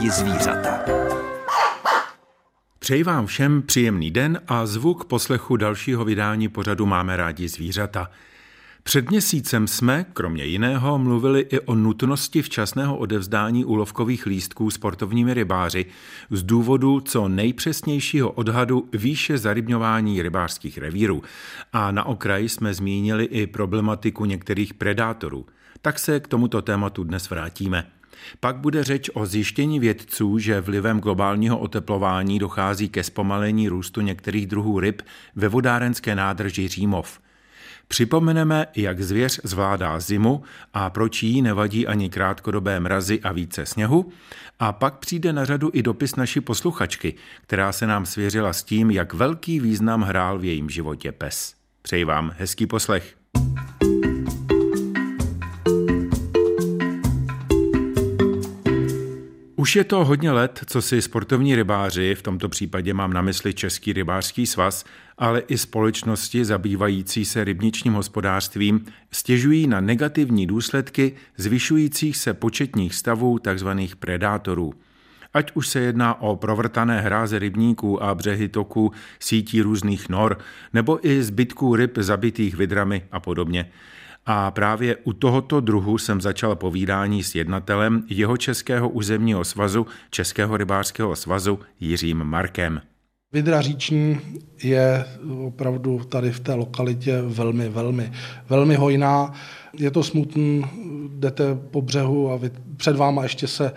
rádi zvířata. Přeji vám všem příjemný den a zvuk poslechu dalšího vydání pořadu Máme rádi zvířata. Před měsícem jsme, kromě jiného, mluvili i o nutnosti včasného odevzdání úlovkových lístků sportovními rybáři z důvodu co nejpřesnějšího odhadu výše zarybňování rybářských revírů. A na okraji jsme zmínili i problematiku některých predátorů. Tak se k tomuto tématu dnes vrátíme. Pak bude řeč o zjištění vědců, že vlivem globálního oteplování dochází ke zpomalení růstu některých druhů ryb ve vodárenské nádrži Římov. Připomeneme, jak zvěř zvládá zimu a proč jí nevadí ani krátkodobé mrazy a více sněhu. A pak přijde na řadu i dopis naší posluchačky, která se nám svěřila s tím, jak velký význam hrál v jejím životě pes. Přeji vám hezký poslech. Už je to hodně let, co si sportovní rybáři, v tomto případě mám na mysli Český rybářský svaz, ale i společnosti zabývající se rybničním hospodářstvím, stěžují na negativní důsledky zvyšujících se početních stavů tzv. predátorů. Ať už se jedná o provrtané hráze rybníků a břehy toků, sítí různých nor, nebo i zbytků ryb zabitých vidrami a podobně. A právě u tohoto druhu jsem začal povídání s jednatelem jeho Českého územního svazu, Českého rybářského svazu Jiřím Markem. Vidra říční je opravdu tady v té lokalitě velmi, velmi, velmi hojná. Je to smutný, jdete po břehu a před váma ještě se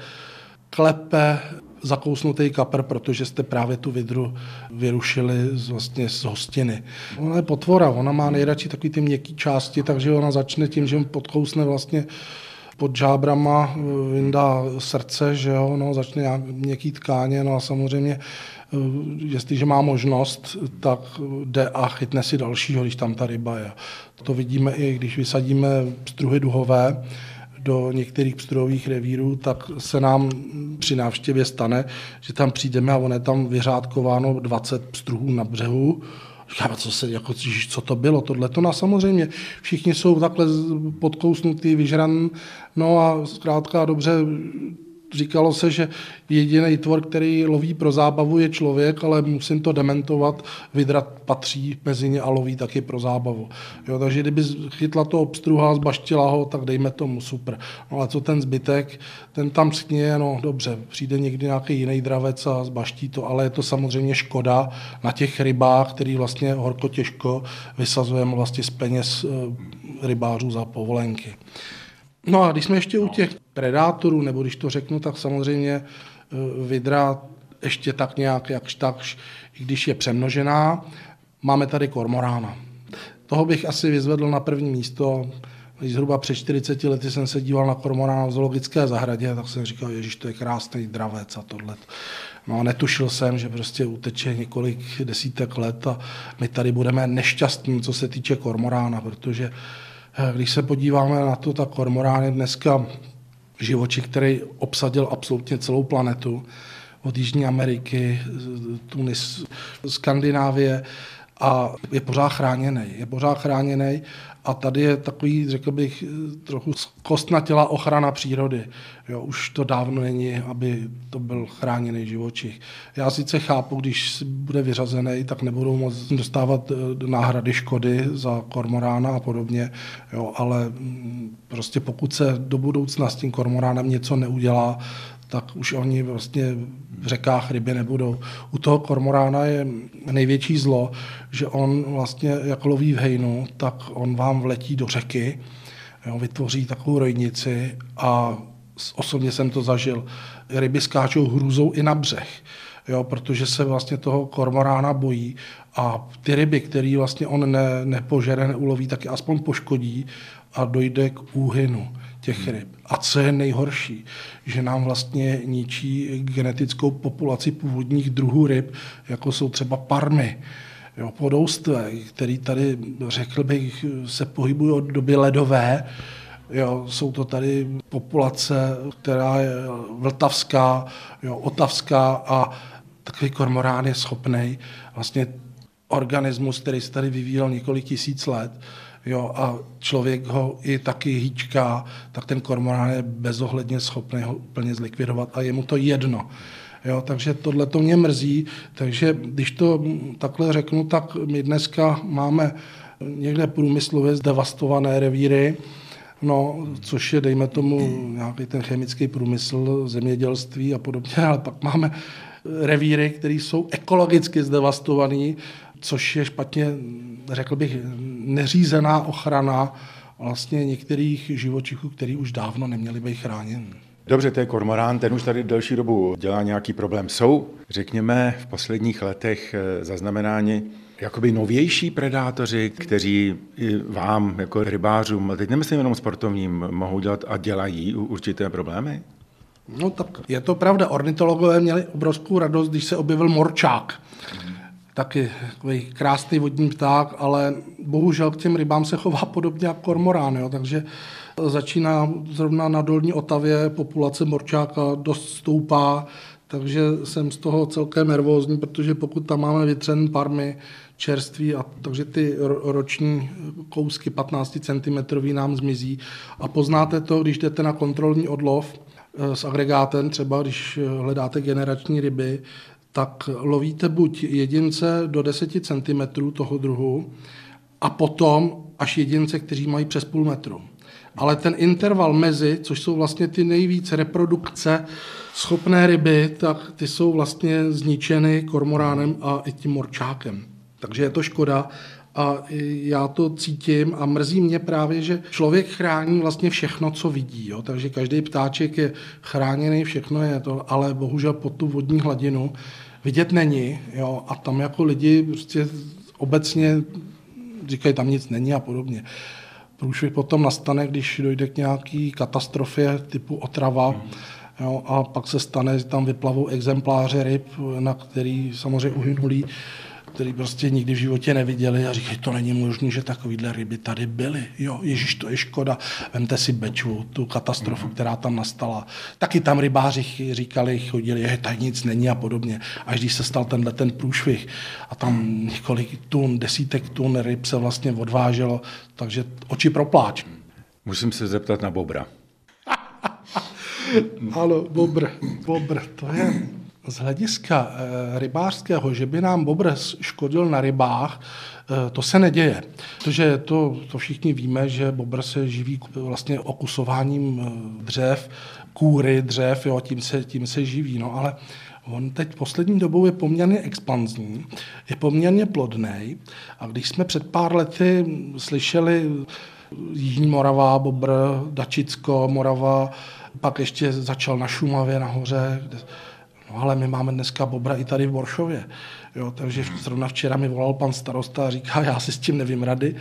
klepe zakousnutý kapr, protože jste právě tu vidru vyrušili z, vlastně z hostiny. Ona je potvora, ona má nejradši takový ty měkké části, takže ona začne tím, že podkousne vlastně pod žábrama, vyndá srdce, že jo, no, začne nějak měkký tkáně, no a samozřejmě eh, jestliže má možnost, tak jde a chytne si dalšího, když tam ta ryba je. To vidíme i, když vysadíme pstruhy duhové, do některých pstruhových revírů, tak se nám při návštěvě stane, že tam přijdeme a on je tam vyřádkováno 20 pstruhů na břehu, Říkáme, co, se, jako, co to bylo, tohle to. No samozřejmě, všichni jsou takhle podkousnutý, vyžran, no a zkrátka dobře, říkalo se, že jediný tvor, který loví pro zábavu, je člověk, ale musím to dementovat, vydrat patří mezi ně a loví taky pro zábavu. Jo, takže kdyby chytla to obstruha, zbaštila ho, tak dejme tomu super. No ale co ten zbytek, ten tam skně, no dobře, přijde někdy nějaký jiný dravec a zbaští to, ale je to samozřejmě škoda na těch rybách, který vlastně horko těžko vysazujeme vlastně z peněz eh, rybářů za povolenky. No a když jsme ještě u těch predátorů, nebo když to řeknu, tak samozřejmě eh, vidra ještě tak nějak, jakž takž, i když je přemnožená, máme tady kormorána. Toho bych asi vyzvedl na první místo. Zhruba před 40 lety jsem se díval na kormorána v zoologické zahradě, tak jsem říkal, že to je krásný dravec a tohle. No a netušil jsem, že prostě uteče několik desítek let a my tady budeme nešťastní, co se týče kormorána, protože když se podíváme na to, tak kormorán je dneska živočich, který obsadil absolutně celou planetu, od Jižní Ameriky, Tunis, Skandinávie a je pořád chráněný. Je pořád chráněný a tady je takový, řekl bych, trochu kostnatělá ochrana přírody. Jo, už to dávno není, aby to byl chráněný živočich. Já sice chápu, když bude vyřazený, tak nebudou moc dostávat eh, náhrady škody za kormorána a podobně, jo, ale mm, prostě pokud se do budoucna s tím kormoránem něco neudělá, tak už oni vlastně v řekách ryby nebudou. U toho kormorána je největší zlo, že on vlastně jak loví v hejnu, tak on vám vletí do řeky, jo, vytvoří takovou rojnici a osobně jsem to zažil. Ryby skáčou hrůzou i na břeh, jo, protože se vlastně toho kormorána bojí a ty ryby, které vlastně on ne, nepožere, neuloví, tak je aspoň poškodí a dojde k úhynu těch ryb. A co je nejhorší, že nám vlastně ničí genetickou populaci původních druhů ryb, jako jsou třeba parmy, jo, podoustve, který tady, řekl bych, se pohybují od doby ledové, Jo, jsou to tady populace, která je vltavská, jo, otavská a takový kormorán je schopný vlastně organismus, který se tady vyvíjel několik tisíc let, jo, a člověk ho i taky hýčká, tak ten kormorán je bezohledně schopný ho úplně zlikvidovat a je mu to jedno. Jo, takže tohle to mě mrzí. Takže když to takhle řeknu, tak my dneska máme někde průmyslově zdevastované revíry, no, což je, dejme tomu, nějaký ten chemický průmysl, zemědělství a podobně, ale pak máme revíry, které jsou ekologicky zdevastované, což je špatně, řekl bych, neřízená ochrana vlastně některých živočichů, který už dávno neměli být chráněni. Dobře, to je kormorán, ten už tady delší dobu dělá nějaký problém. Jsou, řekněme, v posledních letech eh, zaznamenáni jakoby novější predátoři, kteří vám jako rybářům, teď nemyslím jenom sportovním, mohou dělat a dělají určité problémy? No tak je to pravda. Ornitologové měli obrovskou radost, když se objevil morčák. Mm. Taky takový krásný vodní pták, ale bohužel k těm rybám se chová podobně jako kormorán, jo, takže začíná zrovna na dolní Otavě populace morčáka dost stoupá, takže jsem z toho celkem nervózní, protože pokud tam máme vytřen parmy, čerství, a, takže ty roční kousky 15 cm nám zmizí. A poznáte to, když jdete na kontrolní odlov eh, s agregátem, třeba když eh, hledáte generační ryby, tak lovíte buď jedince do 10 cm toho druhu, a potom až jedince, kteří mají přes půl metru. Ale ten interval mezi, což jsou vlastně ty nejvíc reprodukce schopné ryby, tak ty jsou vlastně zničeny kormoránem a i tím morčákem. Takže je to škoda a já to cítím a mrzí mě právě, že člověk chrání vlastně všechno, co vidí. Jo? Takže každý ptáček je chráněný, všechno je to, ale bohužel pod tu vodní hladinu vidět není. Jo? A tam jako lidi prostě obecně říkají, tam nic není a podobně. Průšvih potom nastane, když dojde k nějaký katastrofě typu otrava, jo, a pak se stane, že tam vyplavou exempláře ryb, na který samozřejmě uhynulí který prostě nikdy v životě neviděli a říkají, to není možné, že takovýhle ryby tady byly. Jo, ježiš, to je škoda. Vemte si Bečvu, tu katastrofu, která tam nastala. Taky tam rybáři říkali, chodili, že tady nic není a podobně. Až když se stal tenhle ten průšvih a tam několik tun, desítek tun ryb se vlastně odváželo, takže oči propláč. Musím se zeptat na bobra. ano, bobr, bobr, to je z hlediska eh, rybářského, že by nám bobr škodil na rybách, eh, to se neděje. Protože to, to všichni víme, že bobr se živí vlastně okusováním eh, dřev, kůry dřev, jo, tím, se, tím se živí. No, ale On teď poslední dobou je poměrně expanzní, je poměrně plodný. A když jsme před pár lety slyšeli Jižní Morava, Bobr, Dačicko, Morava, pak ještě začal na Šumavě nahoře, kde No ale my máme dneska bobra i tady v Boršově. Jo, takže zrovna včera mi volal pan starosta a říká, já si s tím nevím rady.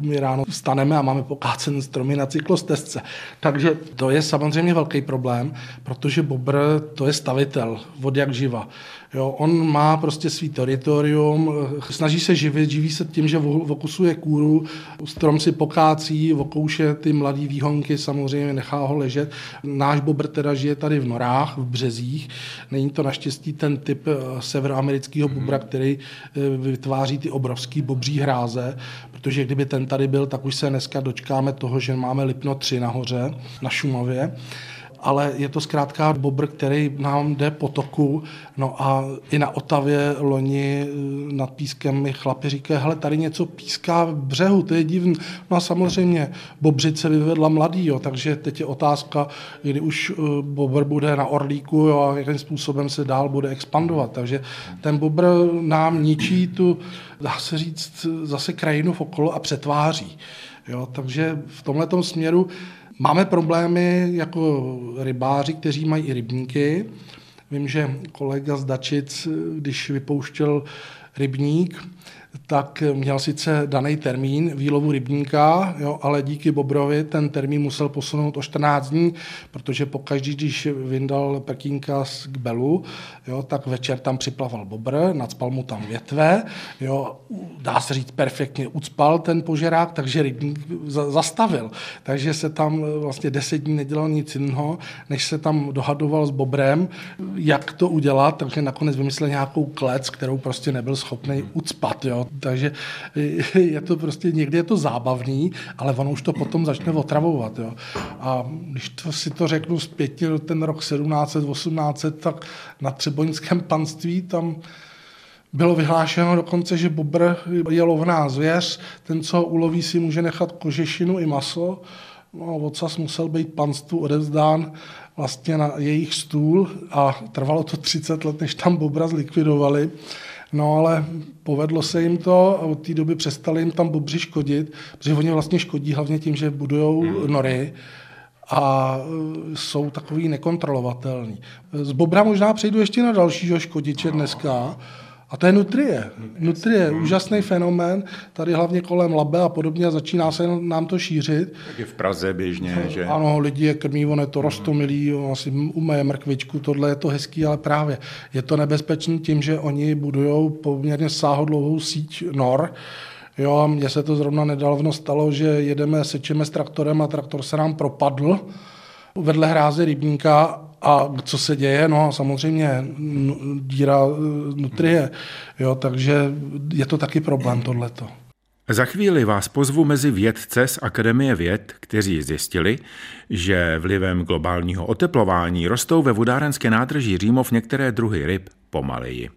My ráno vstaneme a máme pokácen stromy na cyklostezce. Takže to je samozřejmě velký problém, protože bobr to je stavitel, od jak živa. Jo, on má prostě svý teritorium, snaží se živit, živí se tím, že vokusuje kůru, strom si pokácí, okouše ty mladé výhonky, samozřejmě nechá ho ležet. Náš bobr teda žije tady v norách, v březích. Není to naštěstí ten typ eh, severoamerického mhm. Bobra, který eh, vytváří ty obrovský bobří hráze, protože kdyby ten tady byl, tak už se dneska dočkáme toho, že máme Lipno 3 nahoře na Šumavě ale je to zkrátka bobr, který nám jde po toku. No a i na Otavě loni eh, nad pískem mi chlapi říkají, hele, tady něco píská v břehu, to je divný. No a samozřejmě bobřice vyvedla mladý, jo, takže teď je otázka, kdy už eh, bobr bude na Orlíku jo, a jakým způsobem se dál bude expandovat. Takže ten bobr nám ničí tu, dá se říct, zase krajinu v okolo a přetváří. Jo, takže v tomhle směru Máme problémy jako rybáři, kteří mají i rybníky. Vím, že kolega z Dačic, když vypouštěl rybník, tak měl sice daný termín výlovu rybníka, jo, ale díky Bobrovi ten termín musel posunout o 14 dní, protože pokaždý, když vyndal pekínka z Belu, jo, tak večer tam připlaval Bobr, nadspal mu tam větve, jo, dá se říct perfektně ucpal ten požerák, takže rybník zastavil. Takže se tam vlastně 10 dní nedělal nic jiného, než se tam dohadoval s Bobrem, jak to udělat, takže nakonec vymyslel nějakou klec, kterou prostě nebyl schopný ucpat. Jo Jo? Takže je to prostě, někdy je to zábavný, ale ono už to potom začne otravovat. Jo? A když to, si to řeknu zpětně ten rok 1700, 1800, tak na Třeboňském panství tam bylo vyhlášeno dokonce, že bobr je lovná zvěř, ten, co ho uloví, si může nechat kožešinu i maso. No a musel být panstvu odevzdán vlastně na jejich stůl a trvalo to 30 let, než tam bobra zlikvidovali. No ale povedlo se jim to a od té doby přestali jim tam bobři škodit, protože oni vlastně škodí hlavně tím, že budují hmm. nory a e, jsou takový nekontrolovatelný. Z bobra možná přejdu ještě na dalšího škodiče dneska, a to je nutrie. Nutrie je úžasný fenomén, tady hlavně kolem Labe a podobně, začíná se nám to šířit. Tak je v Praze běžně, že? Ano, lidi je krmí, on je to rostomilý, on asi umeje mrkvičku, tohle je to hezký, ale právě je to nebezpečný tím, že oni budují poměrně sáhodlouhou síť nor, Jo, mně se to zrovna nedávno stalo, že jedeme, sečeme s traktorem a traktor se nám propadl vedle hráze rybníka a co se děje? No samozřejmě díra nutrie, jo, takže je to taky problém tohleto. Za chvíli vás pozvu mezi vědce z Akademie věd, kteří zjistili, že vlivem globálního oteplování rostou ve vodárenské nádrži Římov některé druhy ryb pomaleji.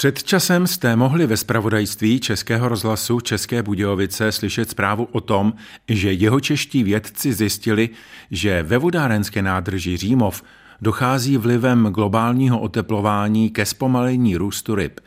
Před časem jste mohli ve spravodajství Českého rozhlasu České Budějovice slyšet zprávu o tom, že jeho čeští vědci zjistili, že ve vodárenské nádrži Římov dochází vlivem globálního oteplování ke zpomalení růstu ryb.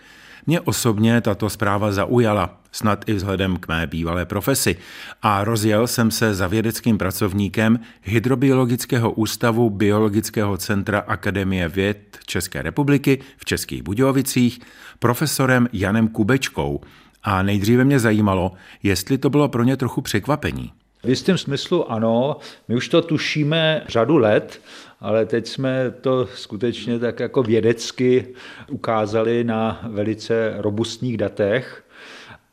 Mě osobně tato zpráva zaujala, snad i vzhledem k mé bývalé profesi, a rozjel jsem se za vědeckým pracovníkem Hydrobiologického ústavu Biologického centra Akademie věd České republiky v Českých Budějovicích, profesorem Janem Kubečkou. A nejdříve mě zajímalo, jestli to bylo pro ně trochu překvapení. V jistém smyslu ano, my už to tušíme řadu let, ale teď jsme to skutečně tak jako vědecky ukázali na velice robustních datech.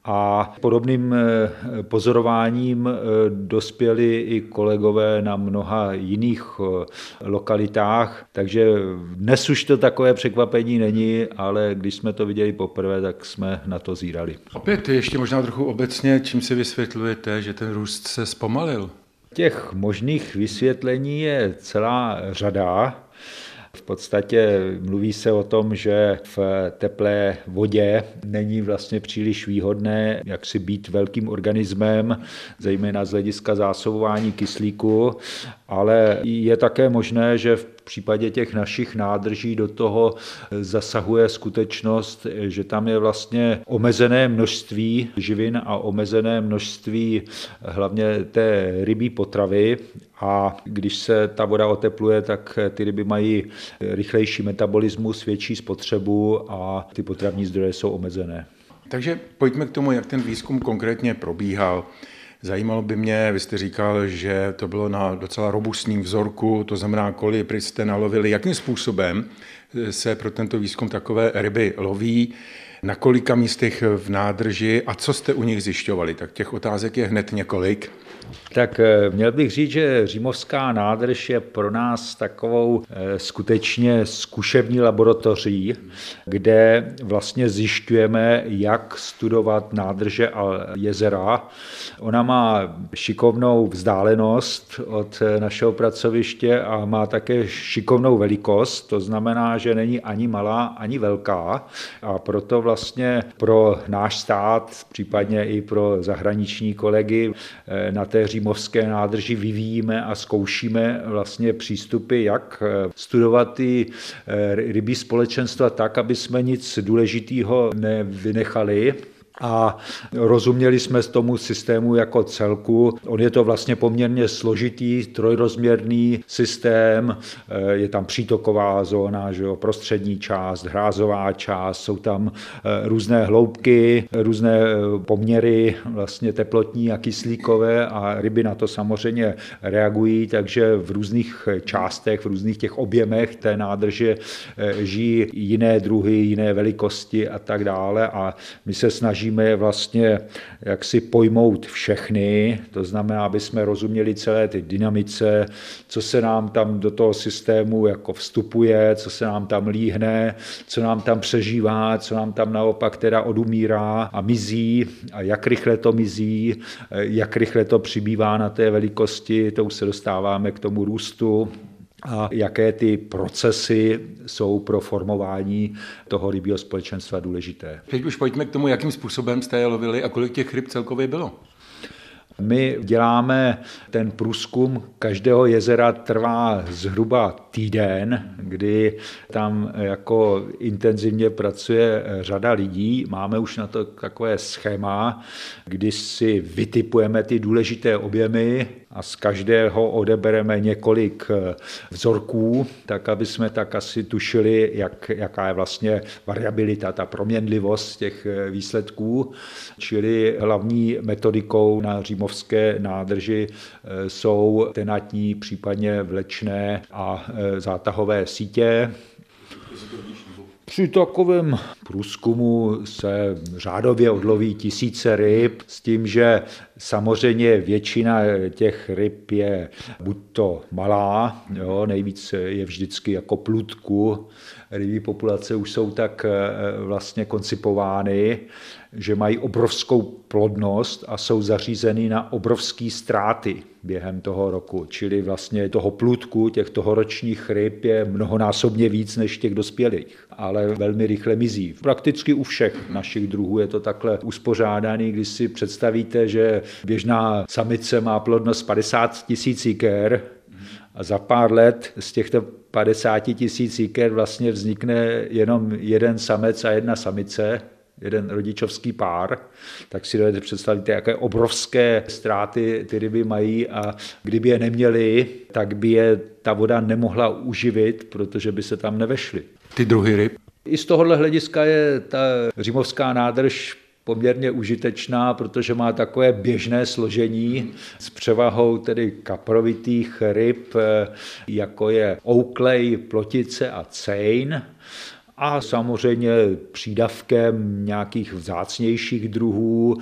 A podobným eh, pozorováním eh, dospěli i kolegové na mnoha jiných eh, lokalitách, takže dnes už to takové překvapení není, ale když jsme to viděli poprvé, tak jsme na to zírali. Opět ještě možná trochu obecně, čím si vysvětlujete, že ten růst se zpomalil? Těch možných vysvětlení je celá řada. V podstatě mluví se o tom, že v teplé vodě není vlastně příliš výhodné jak si být velkým organismem, zejména z hlediska zásobování kyslíku, ale je také možné, že v případě těch našich nádrží do toho zasahuje skutečnost, že tam je vlastně omezené množství živin a omezené množství hlavně té rybí potravy a když se ta voda otepluje, tak ty ryby mají rychlejší metabolismus, větší spotřebu a ty potravní zdroje jsou omezené. Takže pojďme k tomu, jak ten výzkum konkrétně probíhal. Zajímalo by mě, vy jste říkal, že to bylo na docela robustním vzorku, to znamená, kolik jste nalovili, jakým způsobem se pro tento výzkum takové ryby loví, na kolika místech v nádrži a co jste u nich zjišťovali. Tak těch otázek je hned několik. Tak eh, měl bych říct, že Římovská nádrž je pro nás takovou eh, skutečně zkušební laboratoří, kde vlastně zjišťujeme, jak studovat nádrže a jezera. Ona má šikovnou vzdálenost od eh, našeho pracoviště a má také šikovnou velikost, to znamená, že není ani malá, ani velká a proto vlastně pro náš stát, případně i pro zahraniční kolegy na té římovské nádrži vyvíjíme a zkoušíme vlastně přístupy, jak eh, studovat ty eh, rybí společenstva tak, aby jsme nic důležitého nevynechali a rozuměli jsme tomu systému jako celku. On je to vlastně poměrně složitý, trojrozměrný systém, je tam přítoková zóna, že jo, prostřední část, hrázová část, jsou tam eh, různé hloubky, různé eh, poměry vlastně teplotní a kyslíkové a ryby na to samozřejmě reagují, takže v různých částech, v různých těch objemech té nádrže eh, žijí jiné druhy, jiné velikosti a tak dále a my se snažíme snažíme vlastně jak si pojmout všechny, to znamená, aby jsme rozuměli celé ty dynamice, co se nám tam do toho systému jako vstupuje, co se nám tam líhne, co nám tam přežívá, co nám tam naopak teda odumírá a mizí a jak rychle to mizí, jak rychle to přibývá na té velikosti, to už se dostáváme k tomu růstu, a jaké ty procesy jsou pro formování toho rybího společenstva důležité. Teď už pojďme k tomu, jakým způsobem jste je lovili a kolik těch ryb celkově bylo. My děláme ten průzkum každého jezera trvá zhruba týden, kdy tam jako intenzivně pracuje řada lidí. Máme už na to takové schéma, kdy si vytipujeme ty důležité objemy, a z každého odebereme několik eh, vzorků, tak aby jsme tak asi tušili, jak, jaká je vlastně variabilita, ta proměnlivost těch eh, výsledků. Čili hlavní metodikou na římovské nádrži eh, jsou tenatní, případně vlečné a zátahové sítě. Při takovém průzkumu se řádově odloví tisíce ryb s tím, že samozřejmě většina těch ryb je buď to malá, jo, nejvíc je vždycky jako plutku, rybí populace už jsou tak eh, vlastně koncipovány, že mají obrovskou plodnost a jsou zařízeny na obrovské ztráty během toho roku. Čili vlastně toho plutku, těch tohoročních ryb je mnohonásobně víc než těch dospělých, ale velmi rychle mizí. Prakticky u všech našich druhů je to takhle uspořádaný, když si představíte, že běžná samice má plodnost 50 tisíc jiker, a za pár let z těchto 50 tisíc jiker vlastně vznikne jenom jeden samec a jedna samice, jeden rodičovský pár, tak si dovedete představit, jaké obrovské ztráty ty ryby mají a kdyby je neměli, tak by je ta voda nemohla uživit, protože by se tam nevešly. Ty druhy ryb? I z tohohle hlediska je ta římovská nádrž poměrně užitečná, protože má takové běžné složení s převahou tedy kaprovitých ryb, jako je ouklej, plotice a cejn a samozřejmě přídavkem nějakých vzácnějších druhů.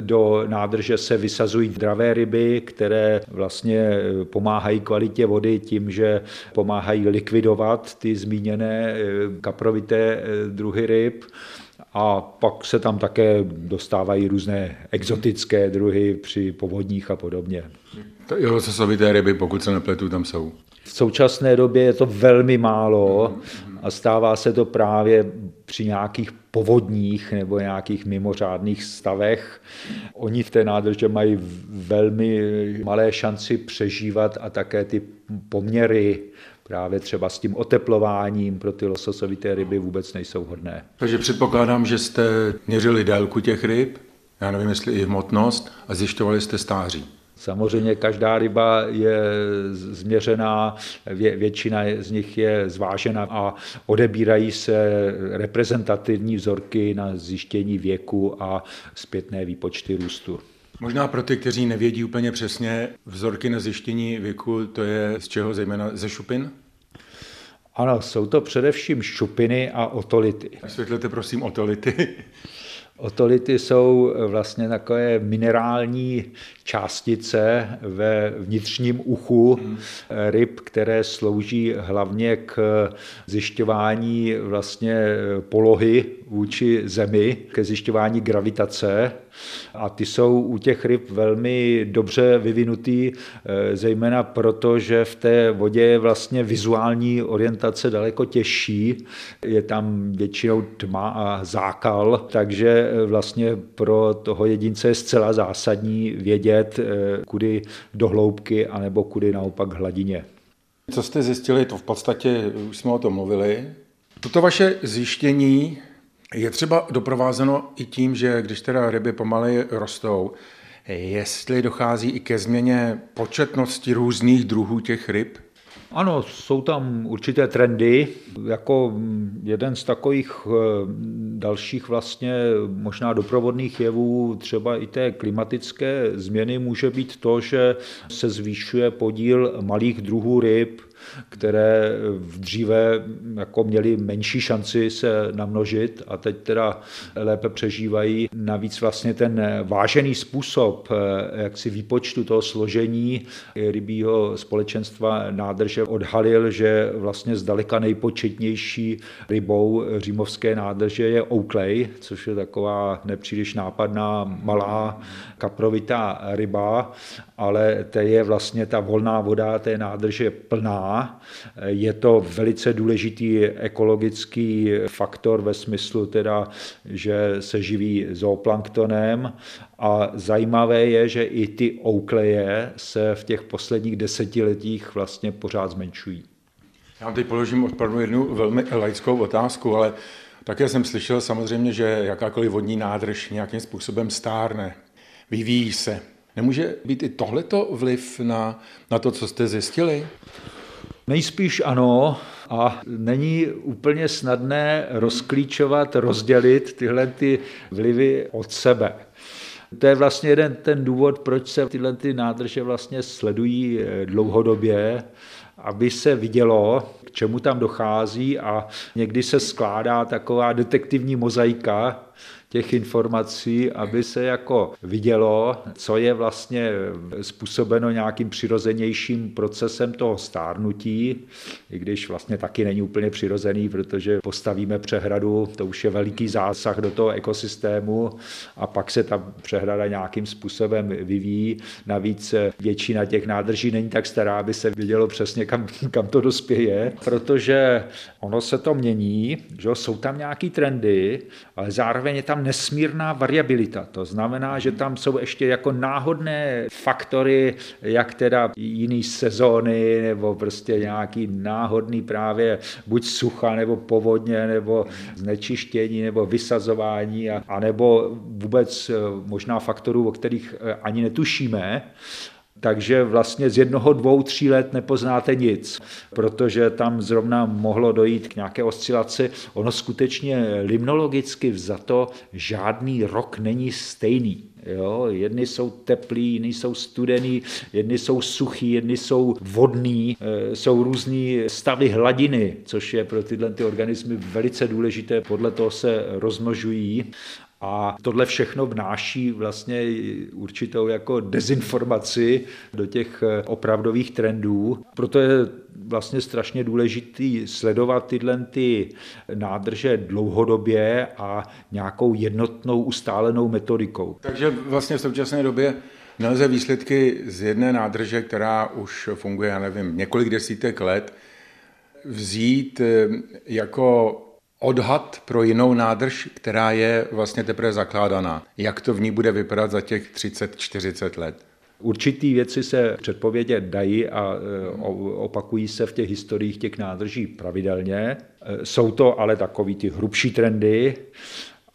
Do nádrže se vysazují dravé ryby, které vlastně pomáhají kvalitě vody tím, že pomáhají likvidovat ty zmíněné kaprovité druhy ryb. A pak se tam také dostávají různé exotické druhy při povodních a podobně. To i lososovité ryby, pokud se nepletu, tam jsou. V současné době je to velmi málo a stává se to právě při nějakých povodních nebo nějakých mimořádných stavech. Oni v té nádrže mají velmi malé šanci přežívat a také ty poměry právě třeba s tím oteplováním pro ty lososovité ryby vůbec nejsou hodné. Takže předpokládám, že jste měřili délku těch ryb, já nevím, jestli i hmotnost, a zjišťovali jste stáří. Samozřejmě každá ryba je změřená, většina z nich je zvážena a odebírají se reprezentativní vzorky na zjištění věku a zpětné výpočty růstu. Možná pro ty, kteří nevědí úplně přesně, vzorky na zjištění věku, to je z čeho zejména ze šupin? Ano, jsou to především šupiny a otolity. Vysvětlete prosím otolity. Otolity jsou vlastně takové minerální částice ve vnitřním uchu ryb, které slouží hlavně k zjišťování vlastně polohy vůči zemi, ke zjišťování gravitace a ty jsou u těch ryb velmi dobře vyvinutý, eh, zejména proto, že v té vodě je vlastně vizuální orientace daleko těžší, je tam většinou tma a zákal, takže eh, vlastně pro toho jedince je zcela zásadní vědět, eh, kudy do hloubky, anebo kudy naopak hladině. Co jste zjistili, to v podstatě už jsme o tom mluvili. Toto vaše zjištění je třeba doprovázeno i tím, že když teda ryby pomaly rostou, jestli dochází i ke změně početnosti různých druhů těch ryb? Ano, jsou tam určité trendy. Jako jeden z takových eh, dalších vlastně možná doprovodných jevů, třeba i té klimatické změny, může být to, že se zvýšuje podíl malých druhů ryb, které v dříve jako měly menší šanci se namnožit a teď teda lépe přežívají. Navíc vlastně ten vážený způsob jak si výpočtu toho složení rybího společenstva nádrže odhalil, že vlastně zdaleka nejpočetnější rybou římovské nádrže je Oakley, což je taková nepříliš nápadná malá kaprovitá ryba, ale to je vlastně ta volná voda té nádrže plná. Je to velice důležitý ekologický faktor ve smyslu teda, že se živí zooplanktonem a zajímavé je, že i ty oukleje se v těch posledních desetiletích vlastně pořád zmenšují. Já teď položím opravdu jednu velmi laickou otázku, ale také jsem slyšel samozřejmě, že jakákoliv vodní nádrž nějakým způsobem stárne, vyvíjí se. Nemůže být i tohleto vliv na, na to, co jste zjistili? Nejspíš ano a není úplně snadné rozklíčovat, rozdělit tyhle ty vlivy od sebe. To je vlastně jeden ten důvod, proč se tyhle ty nádrže vlastně sledují eh, dlouhodobě, aby se vidělo, k čemu tam dochází a někdy se skládá taková detektivní mozaika, těch informací, aby se jako vidělo, co je vlastně způsobeno nějakým přirozenějším procesem toho stárnutí, i když vlastně taky není úplně přirozený, protože postavíme přehradu, to už je veliký zásah do toho ekosystému a pak se ta přehrada nějakým způsobem vyvíjí. Navíc většina těch nádrží není tak stará, aby se vidělo přesně, kam, kam to dospěje, protože ono se to mění, že jsou tam nějaký trendy, ale zároveň je tam nesmírná variabilita. To znamená, že tam jsou ještě jako náhodné faktory, jak teda jiný sezóny, nebo prostě nějaký náhodný právě buď sucha, nebo povodně, nebo znečištění, nebo vysazování, a, a nebo vůbec eh, možná faktorů, o kterých eh, ani netušíme takže vlastně z jednoho, dvou, tří let nepoznáte nic, protože tam zrovna mohlo dojít k nějaké oscilaci. Ono skutečně limnologicky vzato žádný rok není stejný. Jo, jedny jsou teplý, jiný jsou studený, jedny jsou suchý, jedny jsou vodný, e, jsou různý stavy hladiny, což je pro tyhle ty organismy velice důležité, podle toho se rozmnožují a tohle všechno vnáší vlastně určitou jako dezinformaci do těch eh, opravdových trendů. Proto je vlastně strašně důležitý sledovat tyhle ty nádrže dlouhodobě a nějakou jednotnou ustálenou metodikou. Takže vlastně v současné době nelze výsledky z jedné nádrže, která už funguje, já nevím, několik desítek let, vzít eh, jako odhad pro jinou nádrž, která je vlastně teprve zakládaná. Jak to v ní bude vypadat za těch 30-40 let? Určitý věci se předpovědět dají a e, opakují se v těch historiích těch nádrží pravidelně. E, jsou to ale takový ty hrubší trendy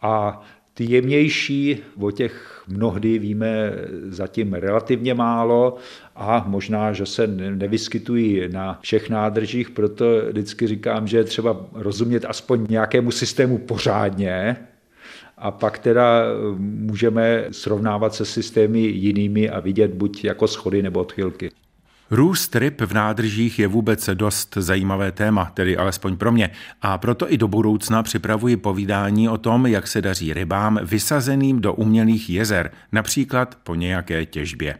a ty jemnější, o těch mnohdy víme zatím relativně málo a možná, že se nevyskytují na všech nádržích, proto vždycky říkám, že je třeba rozumět aspoň nějakému systému pořádně, a pak teda můžeme srovnávat se systémy jinými a vidět buď jako schody nebo odchylky. Růst ryb v nádržích je vůbec dost zajímavé téma, tedy alespoň pro mě, a proto i do budoucna připravuji povídání o tom, jak se daří rybám vysazeným do umělých jezer, například po nějaké těžbě.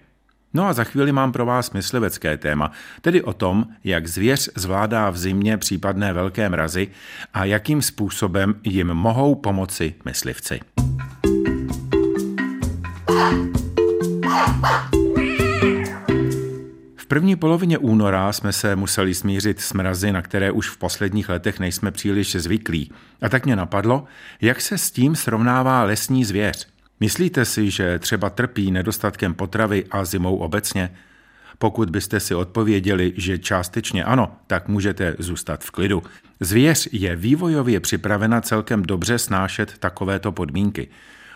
No a za chvíli mám pro vás myslivecké téma, tedy o tom, jak zvěř zvládá v zimě případné velké mrazy a jakým způsobem jim mohou pomoci myslivci. první polovině února jsme se museli smířit s mrazy, na které už v posledních letech nejsme příliš zvyklí. A tak mě napadlo, jak se s tím srovnává lesní zvěř. Myslíte si, že třeba trpí nedostatkem potravy a zimou obecně? Pokud byste si odpověděli, že částečně ano, tak můžete zůstat v klidu. Zvěř je vývojově připravena celkem dobře snášet takovéto podmínky.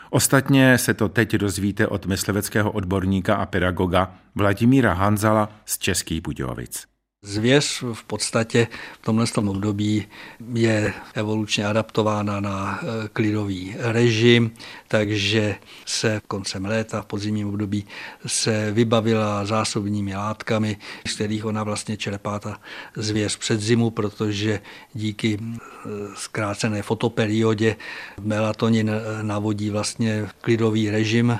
Ostatně se to teď dozvíte od mysliveckého odborníka a pedagoga Vladimíra Hanzala z Českých Budějovic. Zvěř v podstatě v tomhle období je evolučně adaptována na eh, klidový režim, takže se koncem léta v podzimním období se vybavila zásobními látkami, z kterých ona vlastně čerpá ta zvěř před zimu, protože díky eh, zkrácené fotoperiodě melatonin navodí vlastně klidový režim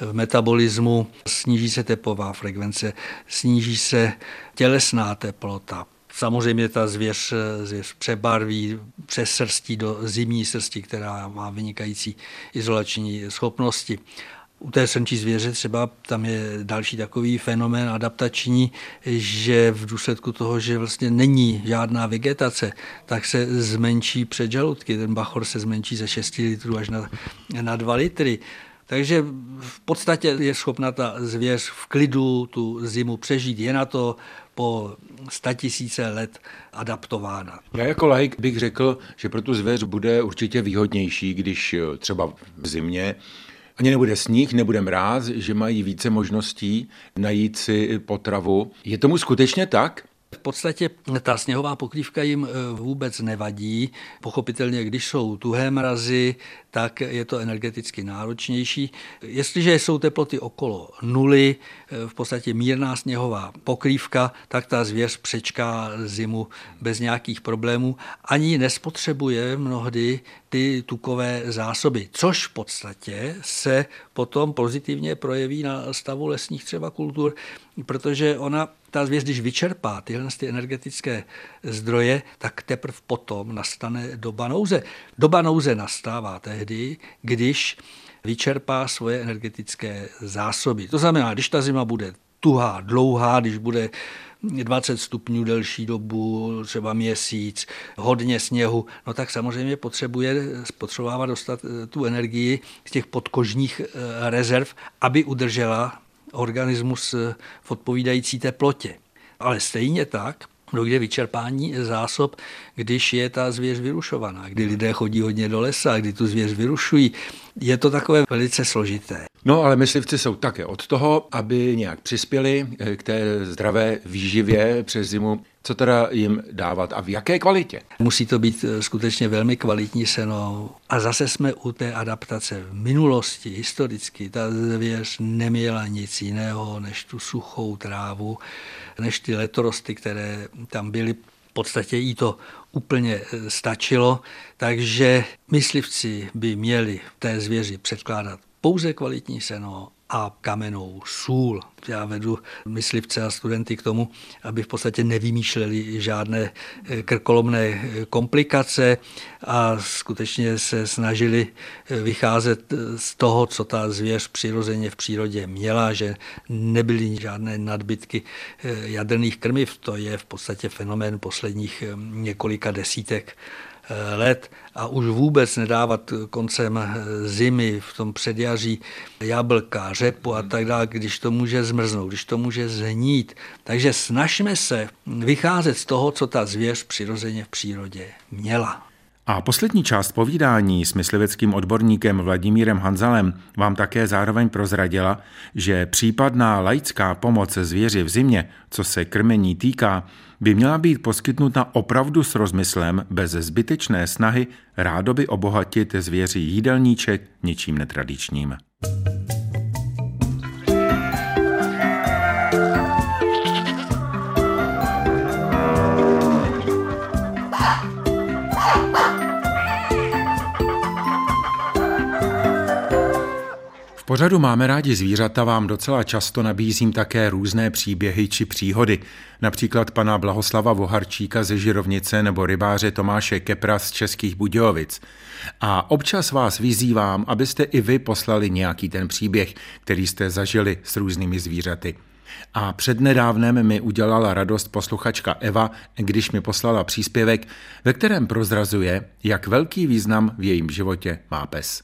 v metabolismu, sníží se tepová frekvence, sníží se tělesná teplota. Samozřejmě ta zvěř, zvěř přebarví přes srstí do zimní srsti, která má vynikající izolační schopnosti. U té srnčí zvěře třeba tam je další takový fenomén adaptační, že v důsledku toho, že vlastně není žádná vegetace, tak se zmenší předžaludky. Ten bachor se zmenší ze 6 litrů až na, na 2 litry. Takže v podstatě je schopna ta zvěř v klidu tu zimu přežít. Je na to po tisíce let adaptována. Já jako laik bych řekl, že pro tu zvěř bude určitě výhodnější, když eh, třeba v zimě ani nebude sníh, nebude mráz, že mají více možností najít si potravu. Je tomu skutečně tak? V podstatě ta sněhová pokrývka jim eh, vůbec nevadí. Pochopitelně, když jsou tuhé mrazy, tak je to energeticky náročnější. Jestliže jsou teploty okolo nuly, eh, v podstatě mírná sněhová pokrývka, tak ta zvěř přečká zimu bez nějakých problémů. Ani nespotřebuje mnohdy ty tukové zásoby, což v podstatě se potom pozitivně projeví na stavu lesních třeba kultur, protože ona ta zvěř, když vyčerpá tyhle ty energetické zdroje, tak teprve potom nastane doba nouze. Doba nouze nastává tehdy, když vyčerpá svoje energetické zásoby. To znamená, když ta zima bude tuhá, dlouhá, když bude 20 stupňů delší dobu, třeba měsíc, hodně sněhu, no tak samozřejmě potřebuje spotřebovávat dostat eh, tu energii z těch podkožních eh, rezerv, aby udržela organismus v odpovídající teplotě. Ale stejně tak dojde vyčerpání zásob, když je ta zvěř vyrušovaná, kdy lidé chodí hodně do lesa, kdy tu zvěř vyrušují. Je to takové velice složité. No ale myslivci jsou také od toho, aby nějak přispěli eh, k té zdravé výživě přes zimu. Co teda jim dávat a v jaké kvalitě? Musí to být eh, skutečně velmi kvalitní seno. A zase jsme u té adaptace. V minulosti, historicky, ta zvěř neměla nic jiného než tu suchou trávu, než ty letorosty, které tam byly. Podstatě jí to úplně eh, stačilo, takže myslivci by měli té zvěři předkládat pouze kvalitní seno a kamenou sůl. Já vedu myslivce a studenty k tomu, aby v podstatě nevymýšleli žádné eh, krkolomné eh, komplikace a skutečně se snažili eh, vycházet z toho, co ta zvěř přirozeně v přírodě měla, že nebyly žádné nadbytky jaderných krmiv. To je v podstatě fenomén posledních několika desítek let a už vůbec nedávat koncem zimy v tom předjaří jablka, řepu a tak dále, když to může zmrznout, když to může zhnít. Takže snažme se vycházet z toho, co ta zvěř přirozeně v přírodě měla. A poslední část povídání s mysliveckým odborníkem Vladimírem Hanzalem vám také zároveň prozradila, že případná laická pomoc zvěři v zimě, co se krmení týká, by měla být poskytnuta opravdu s rozmyslem, bez zbytečné snahy rádoby obohatit zvěři jídelníček ničím netradičním. Pořadu Máme rádi zvířata vám docela často nabízím také různé příběhy či příhody, například pana Blahoslava Voharčíka ze Žirovnice nebo rybáře Tomáše Kepra z Českých Budějovic. A občas vás vyzývám, abyste i vy poslali nějaký ten příběh, který jste zažili s různými zvířaty. A přednedávnem mi udělala radost posluchačka Eva, když mi poslala příspěvek, ve kterém prozrazuje, jak velký význam v jejím životě má pes.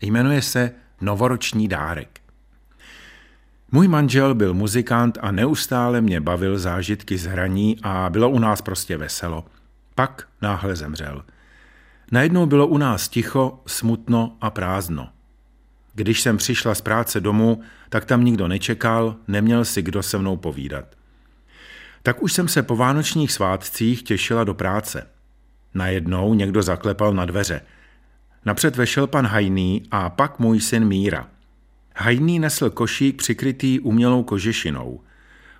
Jmenuje se novoroční dárek. Můj manžel byl muzikant a neustále mě bavil zážitky z hraní a bylo u nás prostě veselo. Pak náhle zemřel. Najednou bylo u nás ticho, smutno a prázdno. Když jsem přišla z práce domů, tak tam nikdo nečekal, neměl si kdo se mnou povídat. Tak už jsem se po vánočních svátcích těšila do práce. Najednou někdo zaklepal na dveře. Napřed vešel pan Hajný a pak můj syn Míra. Hajný nesl košík přikrytý umělou kožešinou.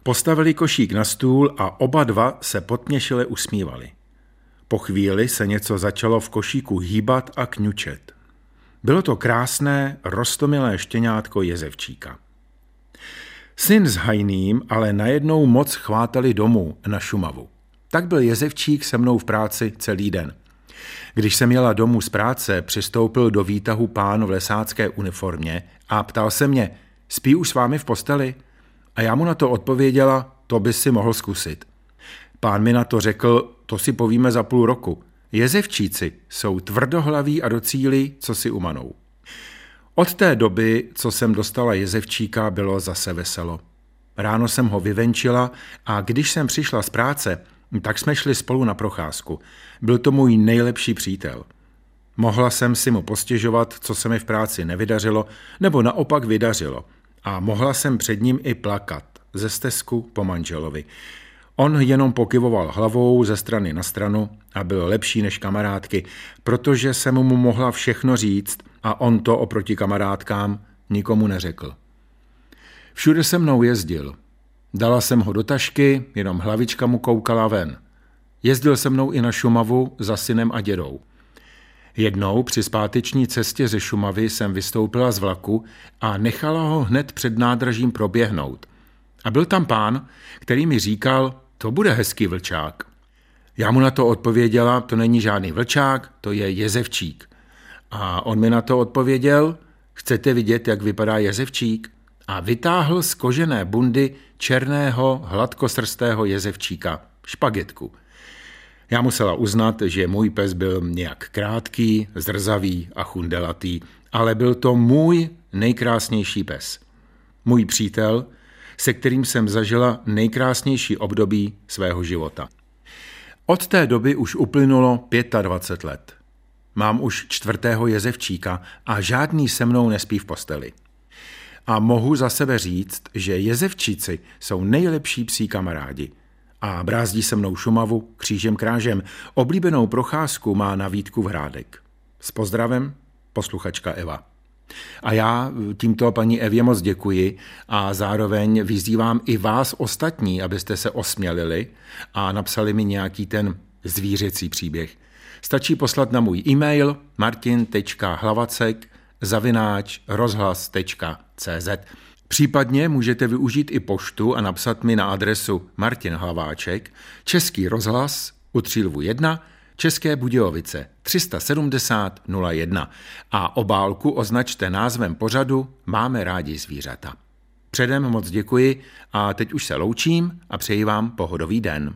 Postavili košík na stůl a oba dva se potměšile usmívali. Po chvíli se něco začalo v košíku hýbat a kňučet. Bylo to krásné, rostomilé štěňátko jezevčíka. Syn s Hajným ale najednou moc chvátali domů na Šumavu. Tak byl jezevčík se mnou v práci celý den. Když jsem jela domů z práce, přistoupil do výtahu pán v lesácké uniformě a ptal se mě, spí už s vámi v posteli? A já mu na to odpověděla, to by si mohl zkusit. Pán mi na to řekl, to si povíme za půl roku. Jezevčíci jsou tvrdohlaví a docíli, co si umanou. Od té doby, co jsem dostala jezevčíka, bylo zase veselo. Ráno jsem ho vyvenčila a když jsem přišla z práce, tak jsme šli spolu na procházku. Byl to můj nejlepší přítel. Mohla jsem si mu postěžovat, co se mi v práci nevydařilo, nebo naopak vydařilo. A mohla jsem před ním i plakat, ze stezku po manželovi. On jenom pokyvoval hlavou ze strany na stranu a byl lepší než kamarádky, protože jsem mu mohla všechno říct a on to oproti kamarádkám nikomu neřekl. Všude se mnou jezdil. Dala jsem ho do tašky, jenom hlavička mu koukala ven. Jezdil se mnou i na Šumavu za synem a dědou. Jednou při zpáteční cestě ze Šumavy jsem vystoupila z vlaku a nechala ho hned před nádražím proběhnout. A byl tam pán, který mi říkal, to bude hezký vlčák. Já mu na to odpověděla, to není žádný vlčák, to je jezevčík. A on mi na to odpověděl, chcete vidět, jak vypadá jezevčík? A vytáhl z kožené bundy černého, hladkosrstého jezevčíka, špagetku. Já musela uznat, že můj pes byl nějak krátký, zrzavý a chundelatý, ale byl to můj nejkrásnější pes. Můj přítel, se kterým jsem zažila nejkrásnější období svého života. Od té doby už uplynulo 25 let. Mám už čtvrtého jezevčíka a žádný se mnou nespí v posteli. A mohu za sebe říct, že jezevčíci jsou nejlepší psí kamarádi. A brázdí se mnou Šumavu křížem krážem. Oblíbenou procházku má na Vítku v Hrádek. S pozdravem, posluchačka Eva. A já tímto paní Evě moc děkuji a zároveň vyzývám i vás ostatní, abyste se osmělili a napsali mi nějaký ten zvířecí příběh. Stačí poslat na můj e-mail martin.hlavacek zavináč rozhlas.cz. Případně můžete využít i poštu a napsat mi na adresu Martin Hlaváček, Český rozhlas, Utřílvu 1, České Budějovice 370 01 a obálku označte názvem pořadu Máme rádi zvířata. Předem moc děkuji a teď už se loučím a přeji vám pohodový den.